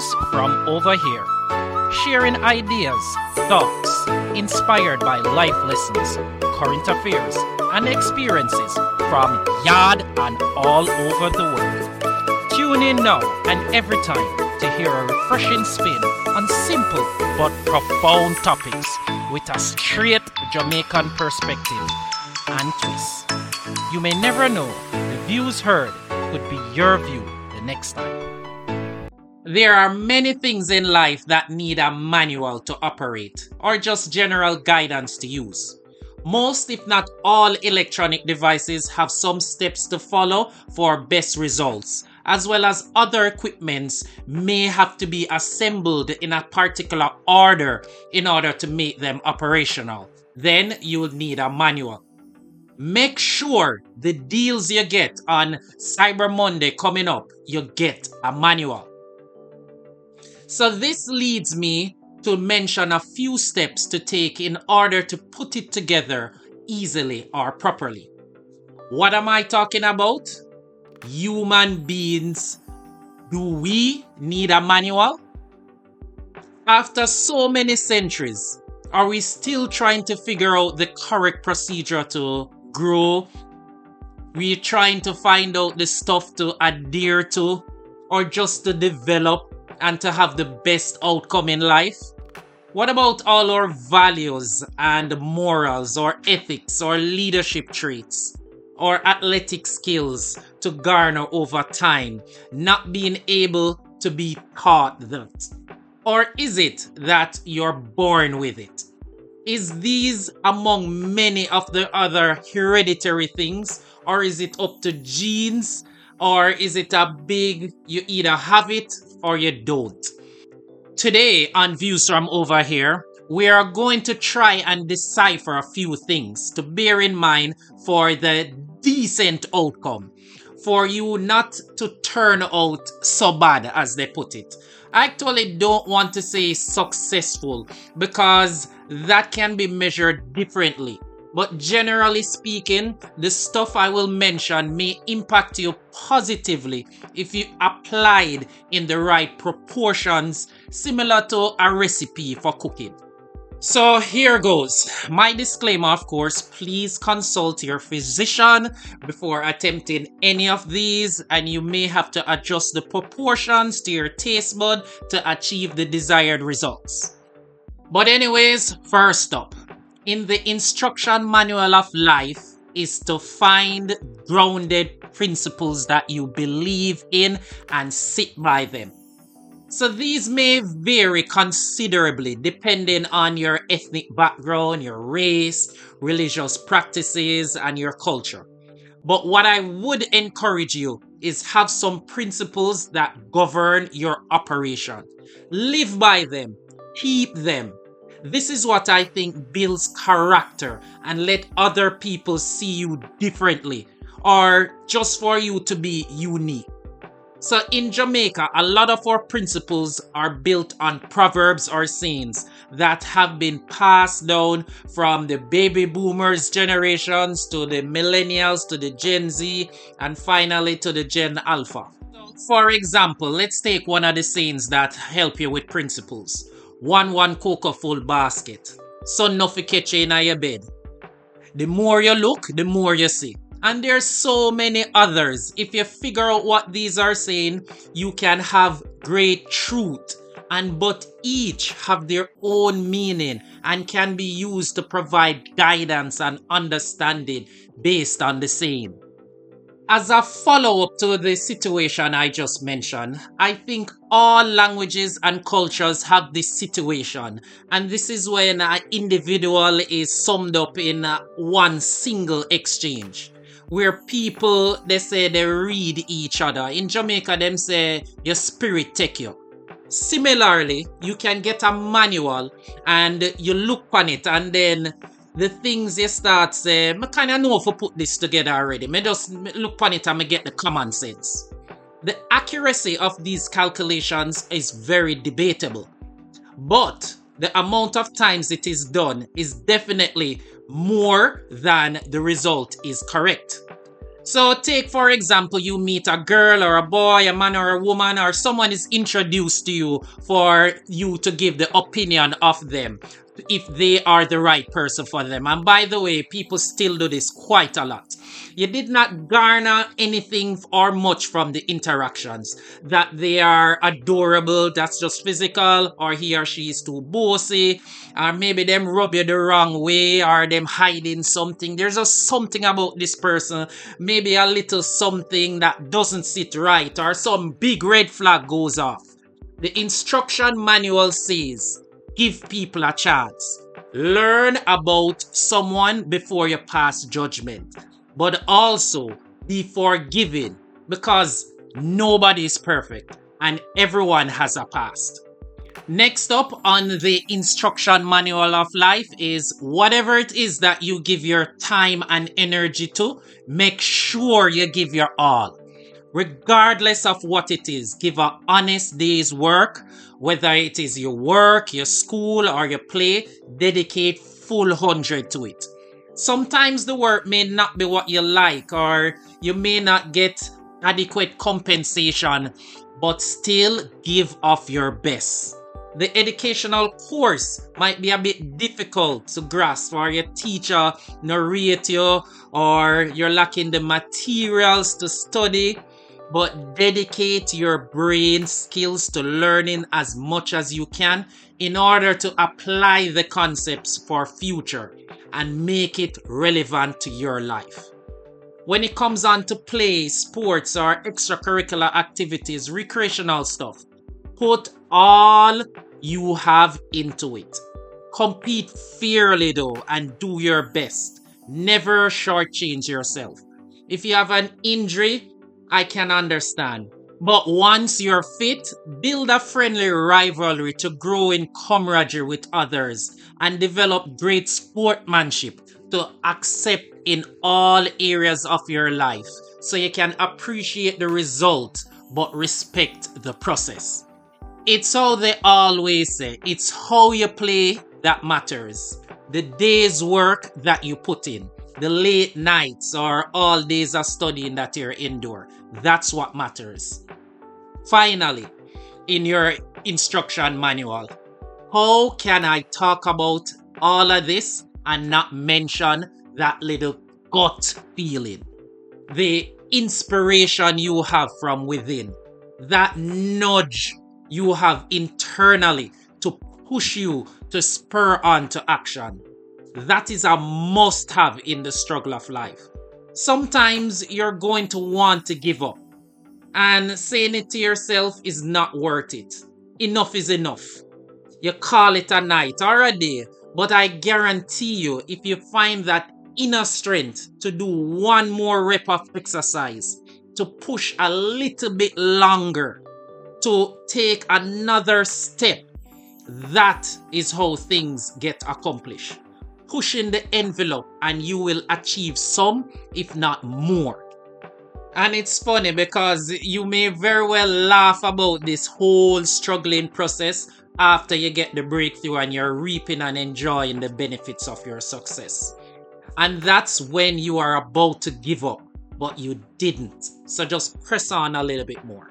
Views from over here. Sharing ideas, thoughts, inspired by life lessons, current affairs, and experiences from yard and all over the world. Tune in now and every time to hear a refreshing spin on simple but profound topics with a straight Jamaican perspective and twist. You may never know, the views heard could be your view the next time. There are many things in life that need a manual to operate or just general guidance to use. Most, if not all, electronic devices have some steps to follow for best results, as well as other equipments may have to be assembled in a particular order in order to make them operational. Then you will need a manual. Make sure the deals you get on Cyber Monday coming up, you get a manual. So this leads me to mention a few steps to take in order to put it together easily or properly. What am I talking about? Human beings. Do we need a manual? After so many centuries, are we still trying to figure out the correct procedure to grow. We're trying to find out the stuff to adhere to or just to develop and to have the best outcome in life. What about all our values and morals or ethics or leadership traits or athletic skills to garner over time, not being able to be taught that? Or is it that you're born with it? Is these among many of the other hereditary things, or is it up to genes, or is it a big you either have it or you don't? Today on Views from Over Here, we are going to try and decipher a few things to bear in mind for the decent outcome. For you not to turn out so bad, as they put it. I actually don't want to say successful because that can be measured differently. But generally speaking, the stuff I will mention may impact you positively if you applied in the right proportions, similar to a recipe for cooking. So here goes. My disclaimer, of course, please consult your physician before attempting any of these, and you may have to adjust the proportions to your taste bud to achieve the desired results. But, anyways, first up, in the instruction manual of life is to find grounded principles that you believe in and sit by them. So these may vary considerably depending on your ethnic background, your race, religious practices, and your culture. But what I would encourage you is have some principles that govern your operation. Live by them, keep them, this is what I think builds character and let other people see you differently or just for you to be unique. So in Jamaica, a lot of our principles are built on proverbs or sayings that have been passed down from the baby boomers generations to the millennials to the Gen Z and finally to the Gen Alpha. For example, let's take one of the sayings that help you with principles one one cocoa full basket. Sun nothing catch you in your bed. The more you look, the more you see. And there's so many others. If you figure out what these are saying, you can have great truth. And but each have their own meaning and can be used to provide guidance and understanding based on the same. As a follow up to the situation I just mentioned, I think all languages and cultures have this situation, and this is when an individual is summed up in uh, one single exchange. Where people they say they read each other. In Jamaica, them say your spirit take you. Similarly, you can get a manual and you look on it and then the things you start say, I kind of know if I put this together already. Me just look on it and me get the common sense. The accuracy of these calculations is very debatable, but the amount of times it is done is definitely more than the result is correct. So, take for example, you meet a girl or a boy, a man or a woman, or someone is introduced to you for you to give the opinion of them if they are the right person for them. And by the way, people still do this quite a lot. You did not garner anything or much from the interactions. That they are adorable, that's just physical, or he or she is too bossy, or maybe them rub you the wrong way, or them hiding something. There's just something about this person, maybe a little something that doesn't sit right, or some big red flag goes off. The instruction manual says give people a chance. Learn about someone before you pass judgment, but also be forgiving because nobody is perfect and everyone has a past. Next up on the instruction manual of life is whatever it is that you give your time and energy to, make sure you give your all regardless of what it is. Give an honest day's work, whether it is your work, your school, or your play, dedicate full hundred to it. Sometimes the work may not be what you like, or you may not get adequate compensation, but still give off your best. The educational course might be a bit difficult to grasp, or your teacher narrate you, or you're lacking the materials to study but dedicate your brain skills to learning as much as you can in order to apply the concepts for future and make it relevant to your life. When it comes on to play, sports, or extracurricular activities, recreational stuff, put all you have into it. Compete fairly though and do your best. Never shortchange yourself. If you have an injury, I can understand. But once you're fit, build a friendly rivalry to grow in camaraderie with others and develop great sportsmanship to accept in all areas of your life so you can appreciate the result but respect the process. It's how they always say it's how you play that matters. The day's work that you put in the late nights or all days of studying that you're indoor. That's what matters. Finally, in your instruction manual, how can I talk about all of this and not mention that little gut feeling? The inspiration you have from within, that nudge you have internally to push you to spur on to action that is a must have in the struggle of life. Sometimes you're going to want to give up, and saying it to yourself is not worth it. Enough is enough. You call it a night or a day, but I guarantee you, if you find that inner strength to do one more rep of exercise, to push a little bit longer, to take another step, that is how things get accomplished pushing the envelope and you will achieve some, if not more. And it's funny because you may very well laugh about this whole struggling process after you get the breakthrough and you're reaping and enjoying the benefits of your success. And that's when you are about to give up, but you didn't. So just press on a little bit more.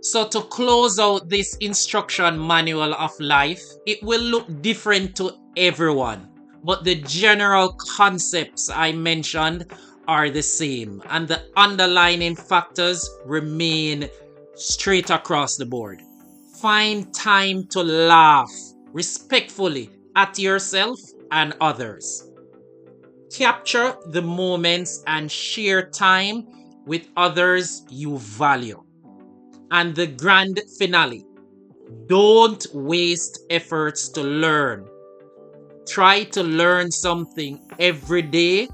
So, to close out this instruction manual of life, it will look different to everyone but the general concepts I mentioned are the same, and the underlying factors remain straight across the board. Find time to laugh respectfully at yourself and others. Capture the moments and share time with others you value. And the grand finale don't waste efforts to learn try to learn something every day,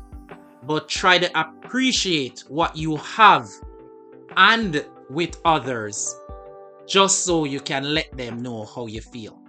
but try to appreciate what you have and with others just so you can let them know how you feel.